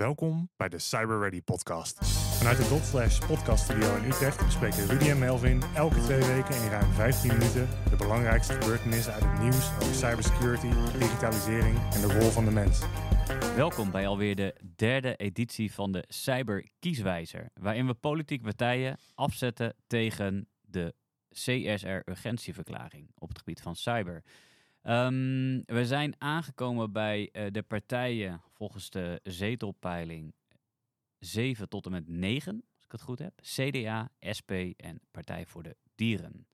Welkom bij de Cyber Ready podcast. Vanuit de Dotslash podcast studio in Utrecht bespreken Rudy en Melvin elke twee weken in ruim 15 minuten de belangrijkste gebeurtenissen uit het nieuws over cybersecurity, digitalisering en de rol van de mens. Welkom bij alweer de derde editie van de Cyber Kieswijzer, waarin we politieke partijen afzetten tegen de CSR-urgentieverklaring op het gebied van cyber. Um, we zijn aangekomen bij uh, de partijen volgens de zetelpeiling 7 tot en met 9, als ik het goed heb. CDA, SP en Partij voor de Dieren.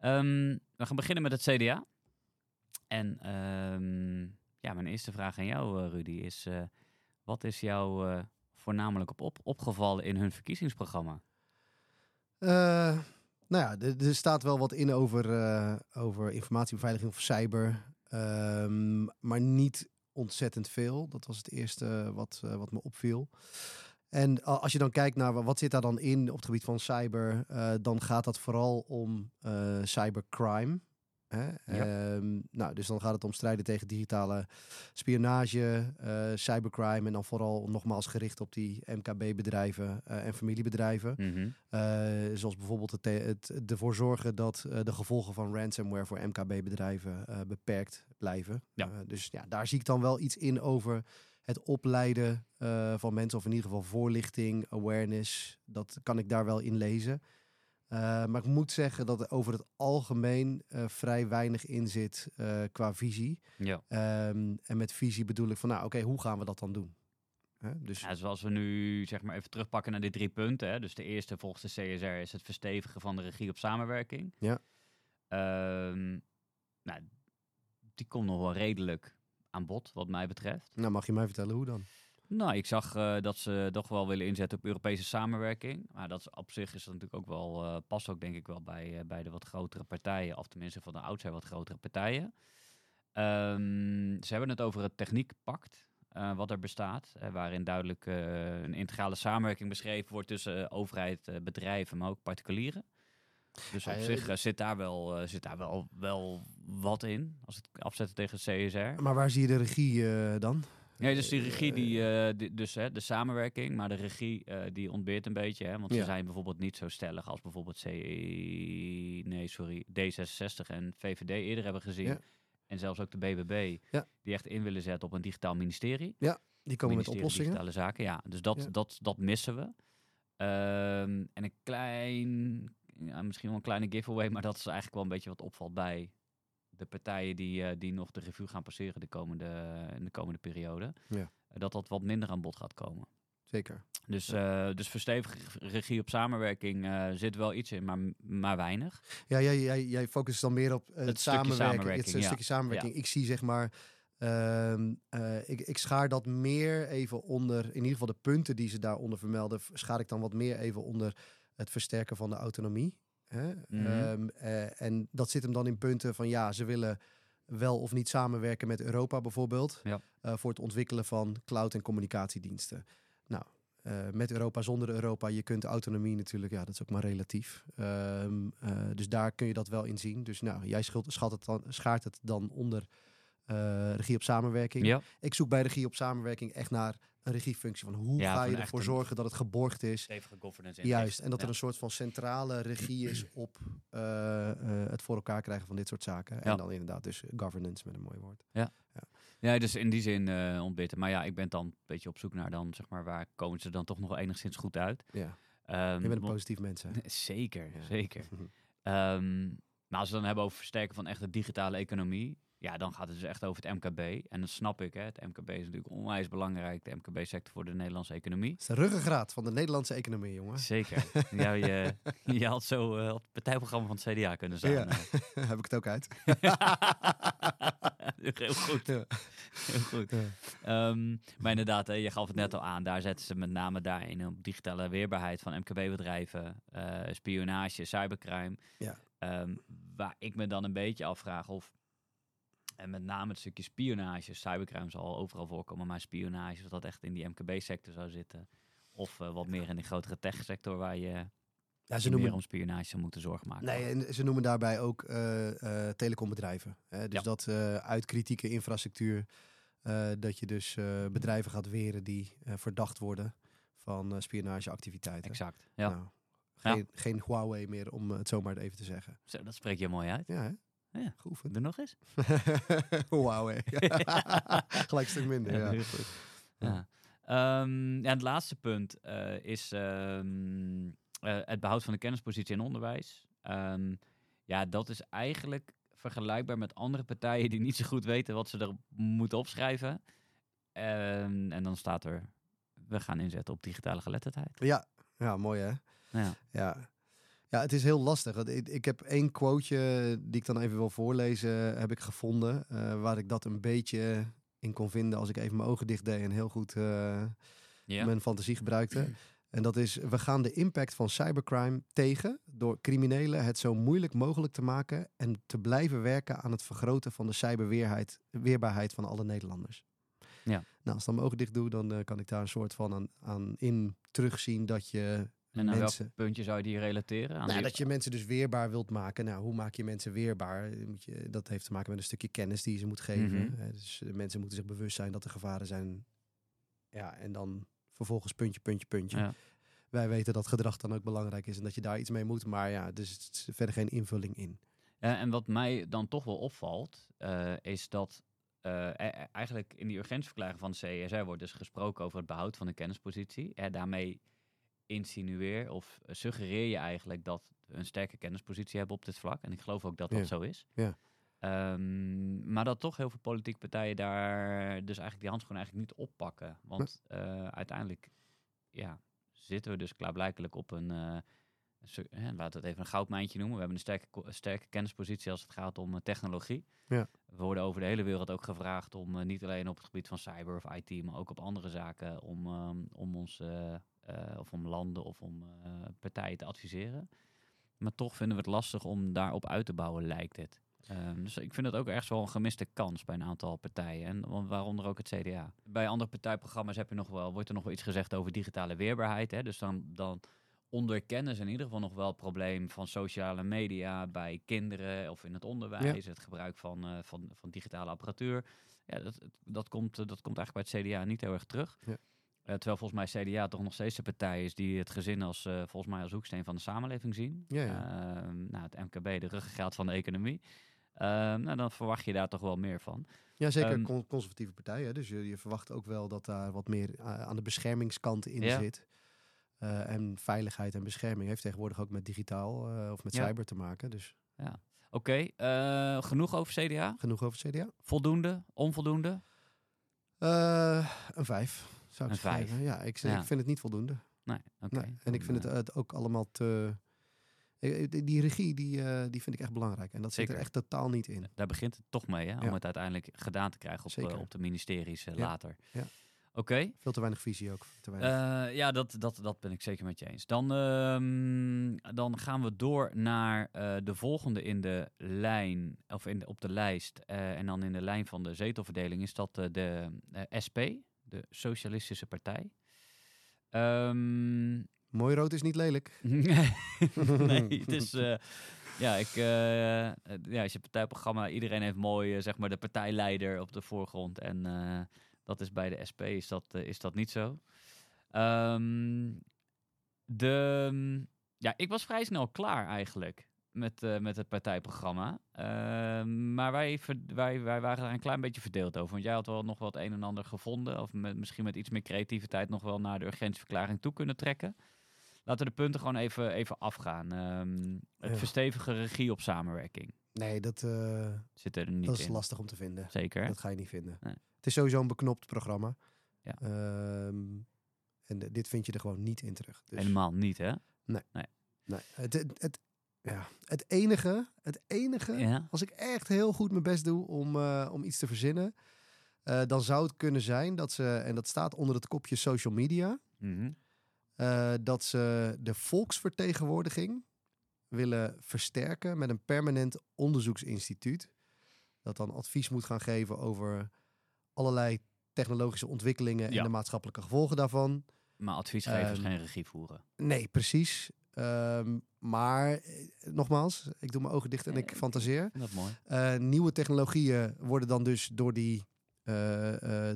Um, we gaan beginnen met het CDA. En um, ja, mijn eerste vraag aan jou, uh, Rudy, is: uh, wat is jou voornamelijk op opgevallen in hun verkiezingsprogramma? Nou ja, er, er, staat wel wat in over, uh, over informatiebeveiliging of cyber. Um, maar niet ontzettend veel. Dat was het eerste wat, uh, wat me opviel. En als je dan kijkt naar wat zit daar dan in op het gebied van cyber, uh, dan gaat dat vooral om cybercrime. Hè? Ja. Um, nou, dus dan gaat het om strijden tegen digitale spionage, uh, cybercrime en dan vooral nogmaals gericht op die MKB-bedrijven uh, en familiebedrijven. Mm -hmm. uh, zoals bijvoorbeeld het, het, ervoor zorgen dat de gevolgen van ransomware voor MKB-bedrijven beperkt blijven. Ja. dus ja, daar zie ik dan wel iets in over het opleiden van mensen, of in ieder geval voorlichting, awareness. Dat kan ik daar wel in lezen. Uh, maar ik moet zeggen dat er over het algemeen uh, vrij weinig in zit uh, qua visie. Ja. Um, en met visie bedoel ik van, nou oké, okay, hoe gaan we dat dan doen? dus... Ja, zoals we nu zeg maar even terugpakken naar die drie punten. Hè? Dus de eerste volgens de CSR is het verstevigen van de regie op samenwerking. Ja. Um, nou, die komt nog wel redelijk aan bod, wat mij betreft. Nou, mag je mij vertellen hoe dan? Nou, ik zag uh, dat ze toch wel willen inzetten op Europese samenwerking. Maar dat is, op zich is dat natuurlijk ook wel, uh, past ook denk ik wel bij, uh, bij de wat grotere partijen. Of tenminste van de oudsher wat grotere partijen. Um, ze hebben het over het techniekpact. wat er bestaat, waarin duidelijk een integrale samenwerking beschreven wordt tussen overheid, bedrijven, maar ook particulieren. Dus op zich zit daar, wel, zit daar wel, wel wat in, als het afzetten tegen het CSR. Maar waar zie je de regie dan? Ja, dus die regie, die, uh, die dus hè, de samenwerking, maar de regie uh, die ontbeert een beetje. Hè, want ja. ze zijn bijvoorbeeld niet zo stellig als bijvoorbeeld C nee, sorry, D66 en VVD eerder hebben gezien. Ja. En zelfs ook de BBB, ja. die echt in willen zetten op een digitaal ministerie. Ja, die komen met oplossingen. Digitale zaken, ja. Dus dat, dat, dat missen we. Um, en een klein, ja, misschien wel een kleine giveaway, maar dat is eigenlijk wel een beetje wat opvalt bij de partijen die, uh, die nog de revue gaan passeren de komende, in de komende periode, ja. dat dat wat minder aan bod gaat komen. Zeker. Dus, ja. uh, dus verstevige regie op samenwerking uh, zit wel iets in, maar, maar weinig. Ja, jij, jij, jij focust dan meer op het, het samenwerking, samenwerking. Het, ja. stukje samenwerking. Ik zie zeg maar, uh, ik, ik schaar dat meer even onder, in ieder geval de punten die ze daaronder vermelden, schaar ik dan wat meer even onder het versterken van de autonomie. Hè? -hmm. um, uh, en dat zit hem dan in punten van ja, ze willen wel of niet samenwerken met Europa bijvoorbeeld. Ja. Uh, voor het ontwikkelen van cloud- en communicatiediensten. Nou, uh, met Europa, zonder Europa, je kunt autonomie natuurlijk, ja, dat is ook maar relatief. Um, dus daar kun je dat wel in zien. Dus nou, jij schat het dan, schaart het dan onder uh, regie op samenwerking. Ja. Ik zoek bij regie op samenwerking echt naar een regiefunctie. Van hoe ja, ga je ervoor zorgen dat het geborgd is? Stevige governance. Juist. En dat ja. er een soort van centrale regie is op uh, uh, het voor elkaar krijgen van dit soort zaken. En dan inderdaad dus governance met een mooi woord. Ja. Ja, dus in die zin ontbitten. Maar ja, ik ben dan een beetje op zoek naar dan, zeg maar, waar komen ze dan toch nog enigszins goed uit? Ja. Um, je bent een positief mens, hè? Zeker, zeker. um, maar als we dan hebben over versterken van echt de digitale economie, ja, dan gaat het dus echt over het MKB. En dat snap ik, hè. Het MKB is natuurlijk onwijs belangrijk, de MKB-sector voor de Nederlandse economie. Het is de ruggengraat van de Nederlandse economie, jongen. Zeker. ja, je, je had zo uh, op het partijprogramma van het CDA kunnen zijn. Ja. Heb ik het ook uit. Heel goed. Ja. Heel goed. Ja. Um, maar inderdaad, je gaf het net al aan. Daar zetten ze met name daarin op digitale weerbaarheid van MKB-bedrijven, uh, spionage, cybercrime. Ja. Um, waar ik me dan een beetje afvraag of en met name het stukje spionage, cybercrime zal overal voorkomen, maar spionage, of dat echt in die MKB-sector zou zitten. Of uh, wat meer in de grotere tech-sector waar je ja, ze noemen, om spionage zou moeten zorgen maken. Nee, en ze noemen daarbij ook uh, uh, telecombedrijven. Hè? Dus ja. dat uit kritieke infrastructuur Eh, dat je dus eh, bedrijven gaat weren die eh, verdacht worden van eh, spionageactiviteiten. Exact. Ja. Nou, geen, geen Huawei meer, om het zomaar even te zeggen. Zo, dat spreek je mooi uit. Ja, hè? Ja. Geoefend. Doe nog eens. Huawei. Gelijk een stuk minder, ja. heel goed. Ja. Ehm, ja, het laatste punt eh, is ehm, eh, het behoud van de kennispositie in onderwijs. Ehm, ja, dat is eigenlijk vergelijkbaar met andere partijen die niet zo goed weten wat ze er moeten opschrijven. En dan staat er, we gaan inzetten op digitale geletterdheid. Ja, ja, mooi hè? Ja. Ja. Ja, het is heel lastig. Ik, ik heb één quoteje die ik dan even wil voorlezen, heb ik gevonden. eh, waar ik dat een beetje in kon vinden als ik even mijn ogen dicht deed en heel goed eh, mijn fantasie gebruikte. En dat is, we gaan de impact van cybercrime tegen door criminelen het zo moeilijk mogelijk te maken en te blijven werken aan het vergroten van de cyberweerheid, weerbaarheid van alle Nederlanders. Ja. Nou, als ik dan mijn ogen dicht doe, dan eh, kan ik daar een soort van aan, aan in terugzien dat je En aan mensen... welk puntje zou je die relateren? Aan Nou, die- dat je mensen dus weerbaar wilt maken. Nou, hoe maak je mensen weerbaar? Dat heeft te maken met een stukje kennis die je ze moet geven. Mhm. Dus eh, mensen moeten zich bewust zijn dat er gevaren zijn. Ja, en dan vervolgens puntje, puntje, puntje. Ja. Wij weten dat gedrag dan ook belangrijk is en dat je daar iets mee moet. Maar ja, dus het is verder geen invulling in. Ja, en wat mij dan toch wel opvalt, eh, is dat eh, e- e- eigenlijk in die urgentieverklaring van de CESR wordt dus gesproken over het behoud van de kennispositie. En daarmee insinueer of suggereer je eigenlijk dat we een sterke kennispositie hebben op dit vlak. En ik geloof ook dat dat Ja. zo is. Ja. Ehm, maar dat toch heel veel politieke partijen daar dus eigenlijk die handschoen eigenlijk niet oppakken. Want eh, uiteindelijk ja, zitten we dus klaarblijkelijk op een, hè, laten we het even een goudmijntje noemen. We hebben een sterke, sterke kennispositie als het gaat om eh, technologie. Ja. We worden over de hele wereld ook gevraagd om niet alleen op het gebied van cyber of IT, maar ook op andere zaken om, ehm, om ons eh, of om landen of om eh, partijen te adviseren. Maar toch vinden we het lastig om daarop uit te bouwen, lijkt het. Ehm, dus ik vind het ook ergens wel een gemiste kans bij een aantal partijen. En wa- waaronder ook het CDA. Bij andere partijprogramma's heb je nog wel, wordt er nog wel iets gezegd over digitale weerbaarheid. Hè? Dus dan, dan onderkennen ze in ieder geval nog wel het probleem van sociale media bij kinderen of in het onderwijs. Het gebruik van, eh, van, van digitale apparatuur. Ja, dat, dat, komt, dat komt eigenlijk bij het CDA niet heel erg terug. Ja. Eh, terwijl volgens mij CDA toch nog steeds de partij is die het gezin als, eh, volgens mij als hoeksteen van de samenleving zien. Ja, ja. Ehm, nou, het MKB, de ruggengraat van de economie. Ehm, nou, dan verwacht je daar toch wel meer van. Ja, zeker Ehm, con- conservatieve partijen. Dus je, je verwacht ook wel dat daar wat meer eh, aan de beschermingskant in Ja. zit. Eh, en veiligheid en bescherming heeft tegenwoordig ook met digitaal eh, of met Ja. cyber te maken. Dus Oké, eh, genoeg over CDA? genoeg over CDA. Voldoende? Onvoldoende? Eh, een vijf, zou ik geven. Ja, ik, Ja. ik vind het niet voldoende. Nee. Nee. En ik vind het, eh, eh, het ook allemaal te... eh, Die, die regie, die, eh, die vind ik echt belangrijk. En dat zit er echt totaal niet in. Daar begint het toch mee, hè? Om Ja. het uiteindelijk gedaan te krijgen op, eh, Zeker. op de ministeries eh, Ja. later. Ja. Oké. Veel te weinig visie ook. Te weinig. Eh, ja, dat, dat, dat ben ik zeker met je eens. Dan, ehm, dan gaan we door naar eh, de volgende in de lijn, of in de, op de lijst. eh, en dan in de lijn van de zetelverdeling is dat eh, de eh, SP, de Socialistische Partij. Ehm, Mooi rood is niet lelijk. nee, het is. eh, ja, ik, eh, ja, als je partijprogramma, iedereen heeft mooi, eh, zeg maar, de partijleider op de voorgrond. En dat is bij de SP is dat, is dat niet zo. Ehm, de, ja, ik was vrij snel klaar eigenlijk met, eh, met het partijprogramma. Ehm, maar wij, wij, wij waren er een klein beetje verdeeld over. Want jij had wel nog wat een en ander gevonden. Of met, misschien met iets meer creativiteit nog wel naar de urgentieverklaring toe kunnen trekken. Laten we de punten gewoon even, even afgaan. Ehm, het Ja. verstevigen regie op samenwerking. Nee, dat, eh, Zit er niet dat is in. lastig om te vinden. Zeker. Dat ga je niet vinden. Nee. Het is sowieso een beknopt programma. Ja. Ehm, en dit vind je er gewoon niet in terug. Dus, Helemaal niet, hè? Nee, het, het, het- ja, het enige, het enige Ja. als ik echt heel goed mijn best doe om, eh, om iets te verzinnen, eh, dan zou het kunnen zijn dat ze, en dat staat onder het kopje social media, Mhm. eh, dat ze de volksvertegenwoordiging willen versterken met een permanent onderzoeksinstituut. Dat dan advies moet gaan geven over allerlei technologische ontwikkelingen Ja. en de maatschappelijke gevolgen daarvan. Maar adviesgevers Ehm, geen regie voeren. Nee, precies. Ehm, maar eh, nogmaals, ik doe mijn ogen dicht en ik Eh, fantaseer. Dat mooi. Eh, nieuwe technologieën worden dan dus door die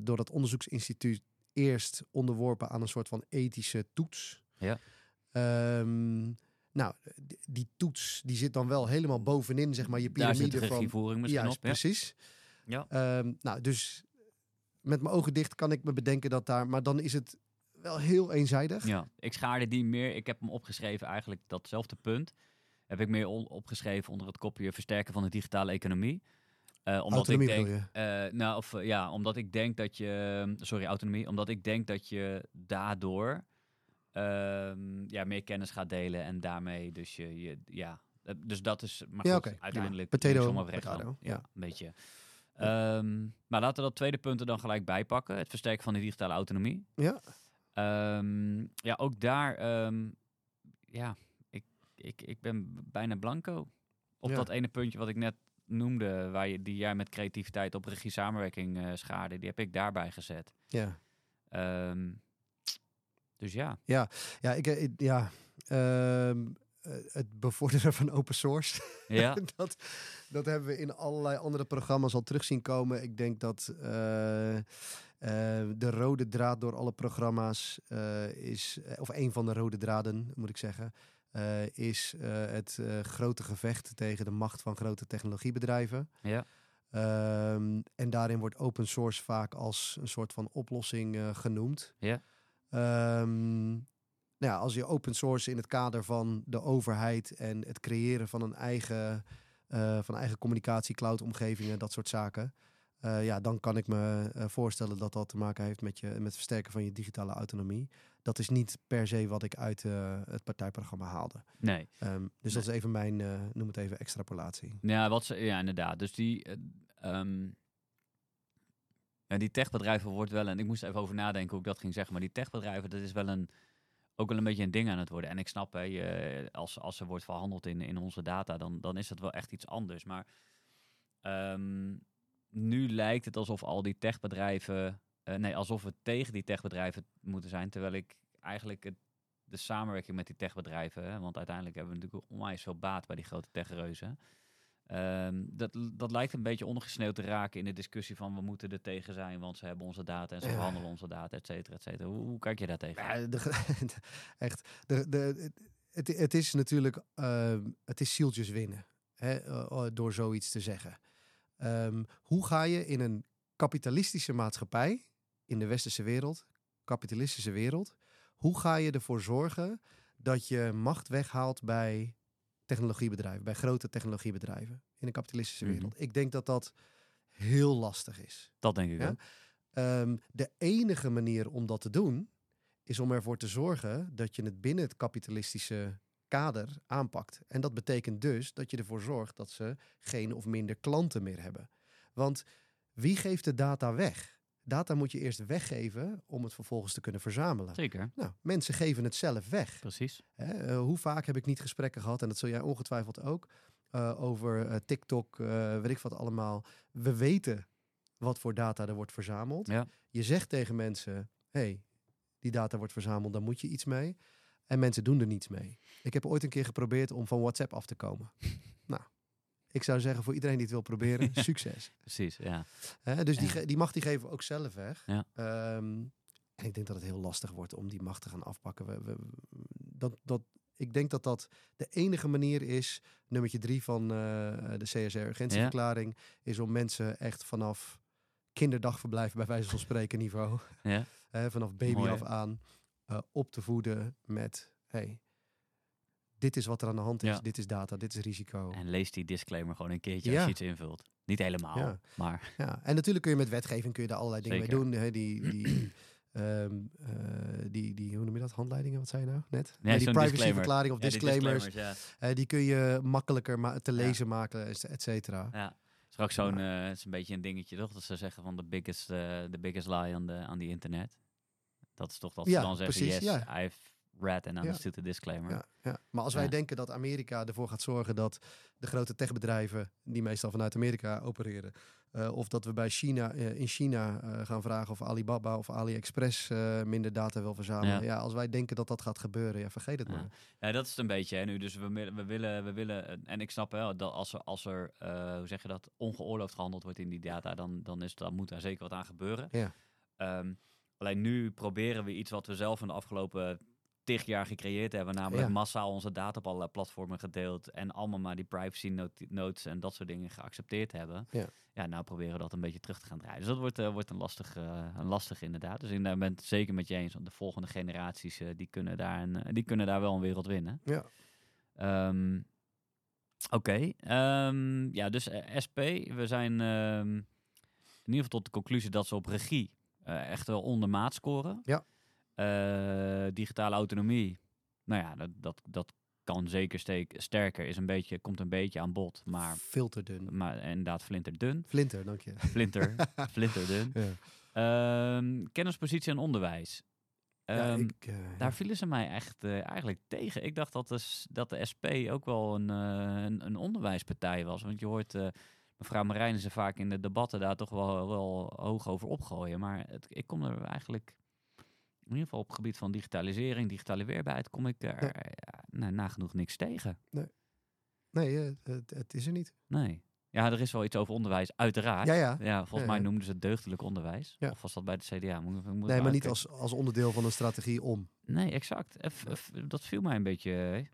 door dat onderzoeksinstituut eerst onderworpen aan een soort van ethische toets. Ja. Ehm, nou, die, toets die zit dan wel helemaal bovenin, zeg maar, je piramide van. regievoering misschien Juist, op. Ja. precies. Ja. Ehm, nou, dus met mijn ogen dicht kan ik me bedenken dat daar, maar dan is het wel heel eenzijdig. Ja, ik schaarde die meer. Ik heb hem opgeschreven, eigenlijk datzelfde punt. Heb ik meer opgeschreven onder het kopje versterken van de digitale economie. Eh, omdat Autonomie ik denk, eh, nou, of, eh, ja, omdat ik denk dat je, sorry, autonomie, omdat ik denk dat je daardoor ehm, ja, meer kennis gaat delen en daarmee dus je, je ja, dus dat is, maar Ja, goed, prima. uiteindelijk Potato, potato, ja, ja. een beetje. Ehm, maar laten we dat tweede punt er dan gelijk bij pakken, het versterken van de digitale autonomie. Ja, Ehm, ja, ook daar, ehm, ja, ik, ik, ik ben bijna blanco. Op Ja. dat ene puntje wat ik net noemde, waar je, die jij met creativiteit op regie samenwerking eh schaarde, die heb ik daarbij gezet. ja. Ehm, dus ja, Ja, ik, eh, ik- ja. eh, het bevorderen van open source. ja, dat, dat hebben we in allerlei andere programma's al terug zien komen. Ik denk dat eh, de rode draad door alle programma's eh, is, eh, of een van de rode draden moet ik zeggen, is het grote gevecht tegen de macht van grote technologiebedrijven. ja, Ehm, en daarin wordt open source vaak als een soort van oplossing genoemd. Ja. Ehm, nou ja, als je open source in het kader van de overheid en het creëren van een eigen, van eigen communicatie, cloud-omgevingen, dat soort zaken. Eh, ja, dan kan ik me eh, voorstellen dat dat te maken heeft met, je, met het versterken van je digitale autonomie. Dat is niet per se wat ik uit eh, het partijprogramma haalde. nee. Ehm, dus dat is even mijn, noem het even, extrapolatie. Ja, wat ze, ja, inderdaad. Dus die, eh, ehm, ja, die techbedrijven wordt wel, en ik moest even over nadenken hoe ik dat ging zeggen, maar die techbedrijven, dat is wel een, ook wel een beetje een ding aan het worden. En ik snap, hè, je, als, als er wordt verhandeld in, in onze data, dan, dan is dat wel echt iets anders. Maar ehm, nu lijkt het alsof al die techbedrijven, eh, nee, alsof we tegen die techbedrijven moeten zijn, terwijl ik eigenlijk het, de samenwerking met die techbedrijven, hè, want uiteindelijk hebben we natuurlijk onwijs veel baat bij die grote techreuzen. Ehm, dat, dat lijkt een beetje ondergesneeuwd te raken in de discussie van we moeten er tegen zijn, want ze hebben onze data en ze Ja. verhandelen onze data, et cetera, et cetera. Hoe, hoe kijk je daar tegen? Ja, de, echt. De, de, het, het is natuurlijk, ehm, het is zieltjes winnen hè, door zoiets te zeggen. Ehm, hoe ga je in een kapitalistische maatschappij, in de westerse wereld, kapitalistische wereld, hoe ga je ervoor zorgen dat je macht weghaalt bij technologiebedrijven, bij grote technologiebedrijven in een kapitalistische Mhm. wereld? Ik denk dat dat heel lastig is. Dat denk ik Ja? ook. Ehm, de enige manier om dat te doen, is om ervoor te zorgen dat je het binnen het kapitalistische kader aanpakt. En dat betekent dus dat je ervoor zorgt dat ze geen of minder klanten meer hebben. Want wie geeft de data weg? Data moet je eerst weggeven om het vervolgens te kunnen verzamelen. Zeker, Nou, mensen geven het zelf weg. precies. Hè, eh, hoe vaak heb ik niet gesprekken gehad, en dat zul jij ongetwijfeld ook, eh, over eh, TikTok, eh, weet ik wat allemaal. We weten wat voor data er wordt verzameld. Ja. Je zegt tegen mensen, hey, die data wordt verzameld, dan moet je iets mee. En mensen doen er niets mee. Ik heb ooit een keer geprobeerd om van WhatsApp af te komen. nou, ik zou zeggen voor iedereen die het wil proberen, succes. Precies, ja. Dus die, Ja. die macht die geven we ook zelf weg. Ja. Ehm, en ik denk dat het heel lastig wordt om die macht te gaan afpakken. We, we- dat, dat, ik denk dat dat de enige manier is, nummertje drie van eh, de CSR-urgentieverklaring, is om mensen echt vanaf kinderdagverblijf, bij wijze van spreken niveau, ja. vanaf baby Mooi, af aan, eh, op te voeden met, hey, dit is wat er aan de hand is, Ja. dit is data, dit is risico. En lees die disclaimer gewoon een keertje Ja. als je iets invult. Niet helemaal, Ja. maar Ja, en natuurlijk kun je met wetgeving kun je daar allerlei dingen mee doen. Hè? Die, die, ehm, eh, die, die, hoe noem je dat? Handleidingen, wat zei je nou net? Nee, die zo'n privacyverklaring of die disclaimers, disclaimers, eh, die kun je makkelijker ma- te lezen maken, et et cetera. ja. Straks zo'n, het is een beetje een dingetje toch, dat ze zeggen van de biggest, the biggest lie aan de, aan die internet. Dat is toch dat Ja, ze dan zeggen, precies, yes, ja. I've read and Ja. understood the disclaimer. Ja, ja. Maar als wij Ja. denken dat Amerika ervoor gaat zorgen dat de grote techbedrijven, die meestal vanuit Amerika opereren, eh, of dat we bij China, eh, in China eh, gaan vragen of Alibaba of AliExpress minder data wil verzamelen. Ja. Ja. als wij denken dat dat gaat gebeuren, ja, vergeet het Ja. maar. Ja, dat is het een beetje. Hè, nu. Dus we, willen- we willen, we willen, en ik snap wel dat als er, als er hoe zeg je dat, ongeoorloofd gehandeld wordt in die data, dan, dan, is, dan moet daar zeker wat aan gebeuren. Ja. Ehm, alleen nu proberen we iets wat we zelf in de afgelopen tig jaar gecreëerd hebben, namelijk Ja. massaal onze data op allerlei platformen gedeeld en allemaal maar die privacy not- notes en dat soort dingen geaccepteerd hebben. Ja. ja, nou proberen we dat een beetje terug te gaan draaien. Dus dat wordt, eh, wordt een, lastig, eh, een lastig inderdaad. Dus ik ben het zeker met je eens, want de volgende generaties eh, die, kunnen daar een, die kunnen daar wel een wereld winnen. Ja. Ehm, Oké, ehm, ja, dus SP, we zijn ehm, in ieder geval tot de conclusie dat ze op regie eh, echt wel onder maat scoren. Ja. Eh, digitale autonomie, nou ja, dat, dat, dat kan zeker steek, sterker, is een beetje, komt een beetje aan bod, maar, Veel te dun. maar inderdaad flinterdun. Flinter, dank je. Flinter, flinterdun. Ja. Ehm kennispositie en onderwijs. Ja, Ehm, ik, eh, daar vielen ze mij echt eigenlijk tegen. Ik dacht dat de, dat de SP ook wel een, een, een onderwijspartij was. Want je hoort eh, mevrouw Marijnissen vaak in de debatten daar toch wel, wel hoog over opgooien. Maar het, ik kom er eigenlijk, in ieder geval op het gebied van digitalisering, digitale weerbaarheid, kom ik er Nee. ja, nou, nagenoeg niks tegen. nee, eh, het, het is er niet. Nee. Ja, er is wel iets over onderwijs, uiteraard. Ja, ja. Ja, volgens Ja, mij noemden ze het deugdelijk onderwijs. Ja. Of was dat bij de CDA? Moet, Nee, maar niet als, als onderdeel van een strategie om. Nee, exact. Eh, f- Nee. f- dat viel mij een beetje, eh,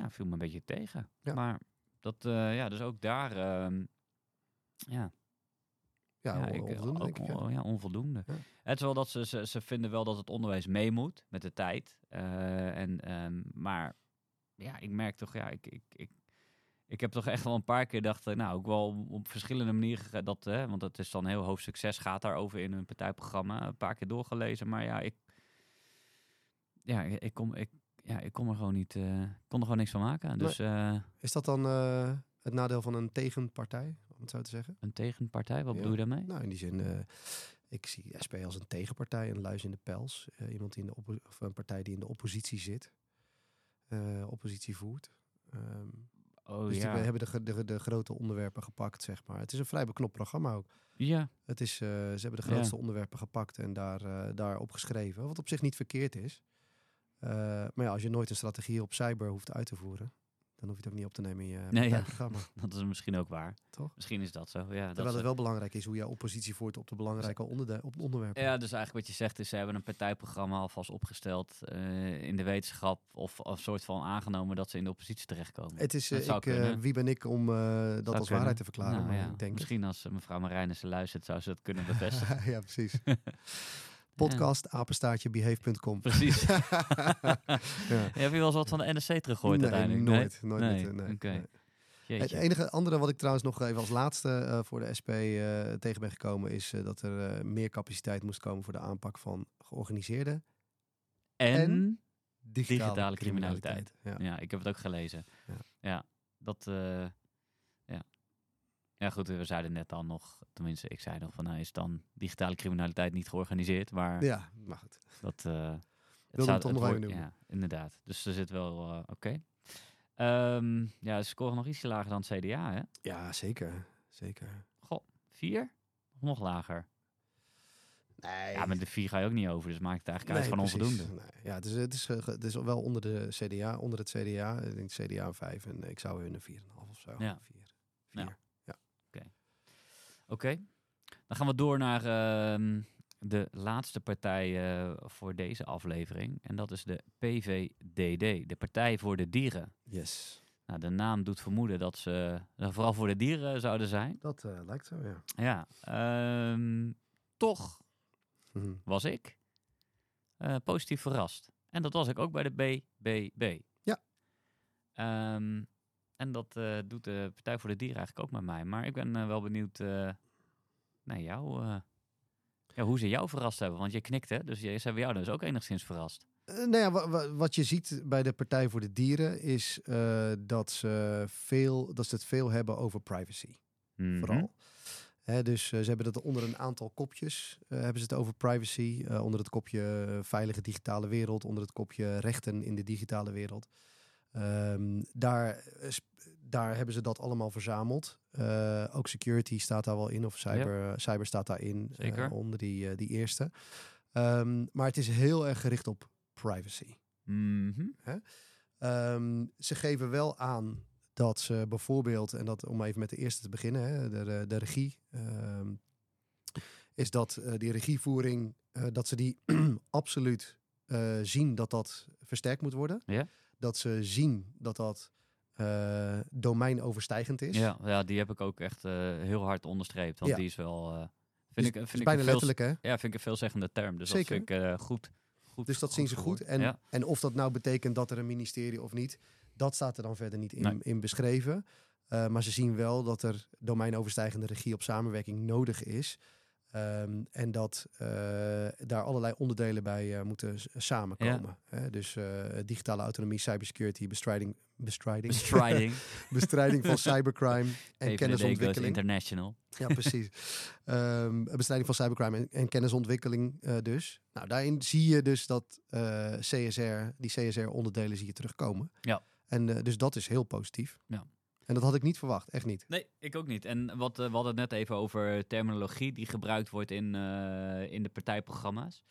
ja, viel me een beetje tegen. Ja. Maar dat, eh, ja, dus ook daar, ehm, ja, Ja, ja, on- ik, onvoldoende, ook denk ik. ja. on- ja, onvoldoende. Ja. Het is wel dat ze, ze, ze vinden wel dat het onderwijs mee moet met de tijd. Eh, en, ehm, maar ja, ik merk toch, ja, ik, ik, ik, ik heb toch echt wel een paar keer gedacht, eh, nou, ook wel op verschillende manieren, dat, hè, want het is dan heel hoofd succes, gaat daarover in hun partijprogramma, een paar keer doorgelezen. Maar ja, ik, ja, ik, kom, ik, ja, ik kon er gewoon niet, eh, kon er gewoon niks van maken. Dus eh, Is dat dan eh, het nadeel van een tegenpartij, het zo te zeggen? een tegenpartij, wat Ja. bedoel je daarmee? Nou, in die zin, eh, ik zie SP als een tegenpartij, een luis in de pels. Eh, iemand die in de of een partij die in de oppositie zit, eh, oppositie voert. Ehm, oh dus ja. die hebben de, de, de grote onderwerpen gepakt, zeg maar. Het is een vrij beknopt programma ook. ja, Het is, ze hebben de Ja. grootste onderwerpen gepakt en daar, daarop geschreven. Wat op zich niet verkeerd is. Maar ja, als je nooit een strategie op cyber hoeft uit te voeren, dan hoef je het ook niet op te nemen in je Nee, ja. partijprogramma. dat is misschien ook waar. Toch? Misschien is dat zo. Ja, dat Terwijl is- het wel belangrijk is hoe je oppositie voert op de belangrijke onderde- op onderwerpen. Ja, dus eigenlijk wat je zegt is, ze hebben een partijprogramma alvast opgesteld eh, in de wetenschap of een soort van aangenomen dat ze in de oppositie terechtkomen. Het is, Dat eh, ik, eh, wie ben ik om dat Zou als kunnen. waarheid te verklaren? Nou maar ja, ik denk misschien als mevrouw Marijnissen luistert, zou ze dat kunnen bevestigen. ja, precies. Podcast, apenstaartje, behave.com. Precies. ja. Heb je wel eens wat van de NSC teruggehoord Nee, uiteindelijk? nooit. nooit Nee? met, eh. Het enige andere wat ik trouwens nog even als laatste eh, voor de SP eh, tegen ben gekomen... is eh, dat er eh, meer capaciteit moest komen voor de aanpak van georganiseerde en, en digitale, digitale criminaliteit. Ja. Ja, ik heb het ook gelezen. Ja. Ja, dat. Ja. goed, we zeiden net dan nog, tenminste, ik zei nog van, nou is dan digitale criminaliteit niet georganiseerd, maar ja, maar goed. dat. eh het hem toch nog woord- even noemen. Ja, inderdaad. Dus er zit wel, eh, oké. Ehm, ja, ze scoren nog ietsje lager dan het CDA, hè? Ja, zeker. Zeker. Goh, vier? Of nog lager? Nee. Ja, met de vier ga je ook niet over, dus maakt het eigenlijk uit van precies. onvoldoende. Nee, ja, het is, het, is, eh, het is wel onder de CDA, onder het CDA. Ik denk CDA een 5 en ik zou hun een 4,5 of zo. Ja. 4. Ja. Oké, dan gaan we door naar ehm, de laatste partij eh, voor deze aflevering. En dat is de PVDD, de Partij voor de Dieren. Yes. Nou, de naam doet vermoeden dat ze eh, vooral voor de dieren zouden zijn. Dat eh, lijkt zo, ja. Ja, ehm, toch Mhm. was ik positief verrast. En dat was ik ook bij de BBB. Ja. Ehm, en dat eh, doet de Partij voor de Dieren eigenlijk ook met mij. Maar ik ben eh, wel benieuwd eh, naar jou. ja, hoe ze jou verrast hebben. Want je knikt, hè? Dus ze hebben jou dus ook enigszins verrast. Nou ja, wa- wa- wat je ziet bij de Partij voor de Dieren is dat, ze veel, dat ze het veel hebben over privacy. Mhm. Vooral. Dus ze hebben dat onder een aantal kopjes. hebben ze het over privacy. onder het kopje veilige digitale wereld. Onder het kopje rechten in de digitale wereld. Ehm, daar, eh, daar hebben ze dat allemaal verzameld. Eh, ook security staat daar wel in. Of cyber, cyber staat daarin. eh, Zeker. onder die, eh, die eerste. Ehm, maar het is heel erg gericht op privacy. Mhm. Ehm, ze geven wel aan dat ze bijvoorbeeld, en dat om even met de eerste te beginnen, hè, de, de, de regie, is dat eh, die regievoering, eh, dat ze die absoluut eh, zien dat dat versterkt moet worden. Ja. Dat ze zien dat dat eh, domeinoverstijgend is. Ja, ja, die heb ik ook echt eh, heel hard onderstreept. Want Ja. die is wel. eh, Dus vind ik, het is vind ik bijna veel, letterlijk, hè? Ja, vind ik een veelzeggende term. Dus Zeker. dat vind ik goed, goed. Dus dat zien ze goed. En, ja. en of dat nou betekent dat er een ministerie of niet, dat staat er dan verder niet in, Nee. in beschreven. Uh, maar ze zien wel dat er domeinoverstijgende regie op samenwerking nodig is. Um, en dat uh, daar allerlei onderdelen bij uh, moeten samenkomen. Ja. Hè? Dus uh, digitale autonomie, cybersecurity, bestrijding, bestrijding, bestrijding. bestrijding van cybercrime en Even kennisontwikkeling. International. Ja, precies. um, bestrijding van cybercrime en, en kennisontwikkeling dus. Nou, daarin zie je dus dat CSR, die CSR-onderdelen zie je terugkomen. Ja. En dus dat is heel positief. Ja. En dat had ik niet verwacht, echt niet. Nee, ik ook niet. En wat, uh, we hadden het net even over terminologie die gebruikt wordt in, uh, in de partijprogramma's.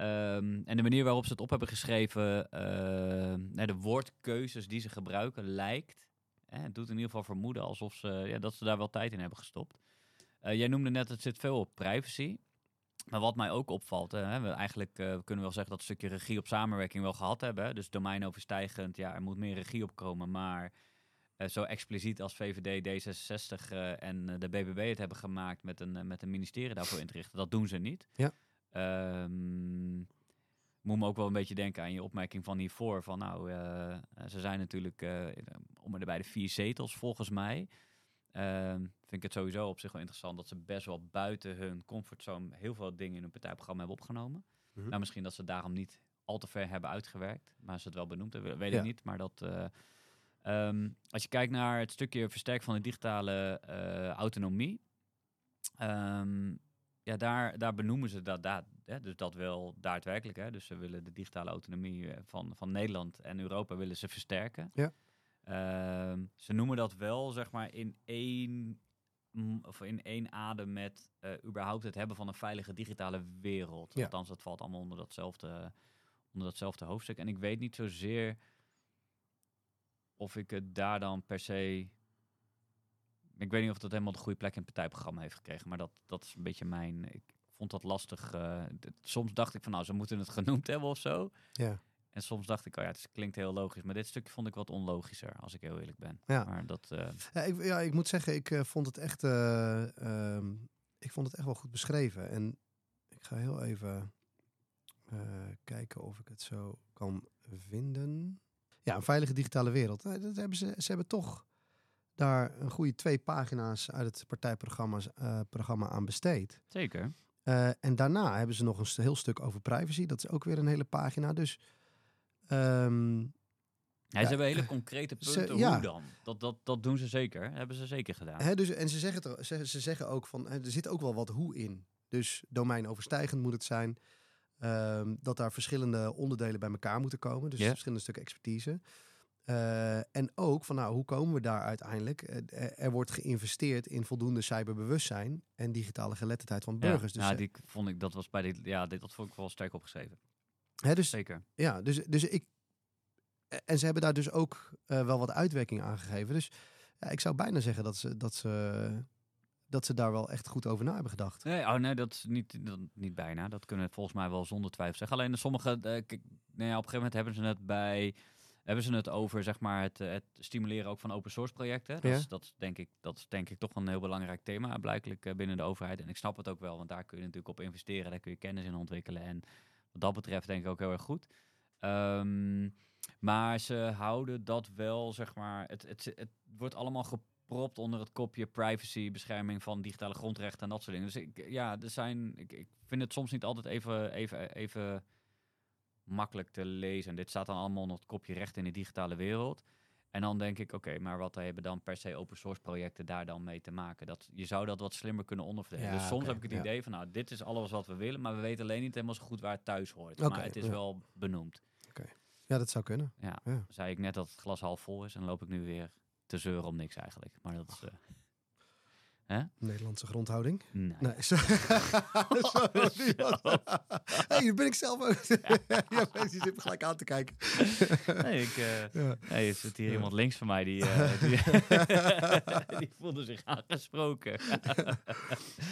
Um, en de manier waarop ze het op hebben geschreven, uh, de woordkeuzes die ze gebruiken, lijkt. Het doet in ieder geval vermoeden alsof ze, ja, dat ze daar wel tijd in hebben gestopt. Jij noemde net, het zit veel op privacy. Maar wat mij ook opvalt, hè, we eigenlijk uh, we kunnen wel zeggen dat een stukje regie op samenwerking wel gehad hebben. Dus domeinoverstijgend, ja, er moet meer regie op komen, maar... Uh, zo expliciet als VVD, D66 uh, en de BBB het hebben gemaakt met een, met een ministerie daarvoor in te richten. Dat doen ze niet. Ja. Um, moet me ook wel een beetje denken aan je opmerking van hiervoor. Van nou, uh, ze zijn natuurlijk om en bij de vier zetels volgens mij. Uh, vind ik het sowieso op zich wel interessant dat ze best wel buiten hun comfortzone heel veel dingen in hun partijprogramma hebben opgenomen. Mhm. Nou, misschien dat ze daarom niet al te ver hebben uitgewerkt. Maar ze het wel benoemd hebben, weet Ja. ik niet. Maar dat... uh, Um, als je kijkt naar het stukje versterk van de digitale uh, autonomie, um, ja, daar, daar benoemen ze dat, dat hè, dus dat wel daadwerkelijk. Hè, dus ze willen de digitale autonomie eh, van, van Nederland en Europa willen ze versterken. Ja. Um, ze noemen dat wel, zeg maar, in één, of in één adem met uh, überhaupt het hebben van een veilige digitale wereld. Ja. Althans, dat valt allemaal onder datzelfde, onder datzelfde hoofdstuk. En ik weet niet zozeer of ik het daar dan per se. Ik weet niet of dat helemaal de goede plek in het partijprogramma heeft gekregen. Maar dat, dat is een beetje mijn. Ik vond dat lastig. Uh, soms dacht ik van nou, ze moeten het genoemd hebben of zo. Ja. En soms dacht ik, oh ja, het klinkt heel logisch. Maar dit stukje vond ik wat onlogischer, als ik heel eerlijk ben. Ja. Maar dat. Uh... Ja, ik, ja, ik moet zeggen, ik uh, vond het echt. Um, ik vond het echt wel goed beschreven. En ik ga heel even kijken of ik het zo kan vinden. Ja, een veilige digitale wereld. Nou, Dat hebben ze, ze hebben toch daar een goede twee pagina's uit het partijprogramma uh, programma aan besteed. Zeker. Uh, en daarna hebben ze nog een heel stuk over privacy. Dat is ook weer een hele pagina. Dus. Um, ja, ze hebben hele concrete punten. Ze, ja. Hoe dan? Dat, dat, dat doen ze zeker. Dat hebben ze zeker gedaan. Hè, dus, en ze zeggen, er, ze, ze zeggen ook van. Er zit ook wel wat hoe in. Dus domeinoverstijgend moet het zijn. Um, dat daar verschillende onderdelen bij elkaar moeten komen. Dus verschillende stukken expertise. Uh, en ook van nou, hoe komen we daar uiteindelijk? Uh, er, er wordt geïnvesteerd in voldoende cyberbewustzijn en digitale geletterdheid van burgers. Ja, dus, uh, die vond ik, dat was bij dit, ja, dit, dat vond ik wel sterk opgeschreven. Hè, dus, Zeker. Ja, dus, dus ik. En ze hebben daar dus ook uh, wel wat uitwerking aan gegeven. Dus ja, ik zou bijna zeggen dat ze, dat ze dat ze daar wel echt goed over na hebben gedacht. Nee, oh nee, dat is niet, dat, niet bijna. Dat kunnen we volgens mij wel zonder twijfel zeggen. Alleen de sommige, uh, nou ja, op een gegeven moment hebben ze het bij, hebben ze het over zeg maar het, het stimuleren ook van open source projecten. Dat, Ja. is, dat, is, denk ik, dat is denk ik toch een heel belangrijk thema, blijkelijk uh, binnen de overheid. En ik snap het ook wel, want daar kun je natuurlijk op investeren, daar kun je kennis in ontwikkelen. En wat dat betreft denk ik ook heel erg goed. Um, maar ze houden dat wel, zeg maar, het, het, het wordt allemaal gepropt onder het kopje privacy, bescherming van digitale grondrechten en dat soort dingen. Dus ik, ja, er zijn, ik, ik vind het soms niet altijd even, even, even makkelijk te lezen. En dit staat dan allemaal onder het kopje recht in de digitale wereld. En dan denk ik, oké, maar wat hebben dan per se open source projecten daar dan mee te maken? Dat, je zou dat wat slimmer kunnen onderverdelen. Ja, dus soms heb ik het ja. idee van, nou, dit is alles wat we willen, maar we weten alleen niet helemaal zo goed waar het thuis hoort. Maar het is ja. wel benoemd. Ja, dat zou kunnen. Ja. Ja. Zei ik net dat het glas half vol is en loop ik nu weer te zeuren om niks eigenlijk. Maar dat is... eh, Nederlandse grondhouding. nee. Nee, zo- sorry. hey, hier ben ik zelf ook. ja, mensen zitten me gelijk aan te kijken. Nee, ik, eh, Ja. nee, er zit hier Ja. iemand links van mij die, eh, die, die voelde zich aangesproken.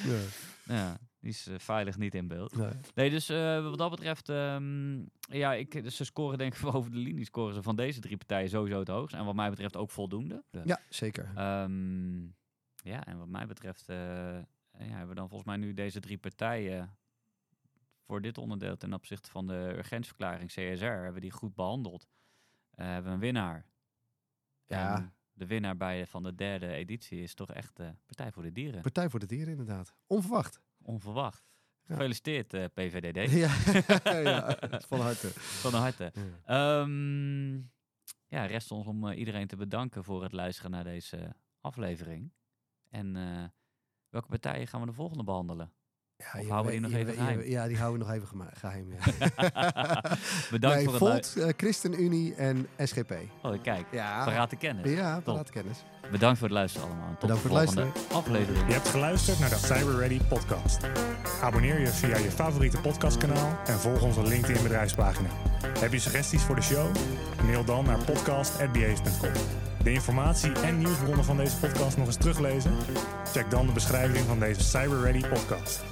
Ja. ja, die is eh, veilig niet in beeld. Nee. Nee, dus eh, wat dat betreft, ehm, ja, ik, dus ze scoren denk ik over de linie, scoren ze van deze drie partijen sowieso het hoogst. En wat mij betreft ook voldoende. Ja, zeker. Ehm, ja, en wat mij betreft eh, ja, hebben we dan volgens mij nu deze drie partijen voor dit onderdeel ten opzichte van de urgentieverklaring CSR, hebben we die goed behandeld. Eh, hebben we een winnaar. Ja. En de winnaar bij, van de derde editie is toch echt de Partij voor de Dieren. Partij voor de Dieren, inderdaad. Onverwacht. Onverwacht. Gefeliciteerd, eh, PVDD. Ja, ja van harte. Van harte. Ja. Ehm, ja, rest ons om eh, iedereen te bedanken voor het luisteren naar deze aflevering. En eh, welke partijen gaan we de volgende behandelen? Ja, Of je houden we die nog je even geheim? Ja, die houden we nog even geheim. Ja. Bedankt nee, voor het Volt, luisteren. eh, ChristenUnie en SGP. Oh, kijk, Ja, parate kennis. ja paraat kennis. Bedankt voor het luisteren allemaal. Tot Bedankt de voor het volgende aflevering. Je hebt geluisterd naar de Cyber Ready podcast. Abonneer je via je favoriete podcastkanaal en volg onze LinkedIn bedrijfspagina. Heb je suggesties voor de show? Mail dan naar podcast.base.com. De informatie en nieuwsbronnen van deze podcast nog eens teruglezen? Check dan de beschrijving van deze Cyber Ready podcast.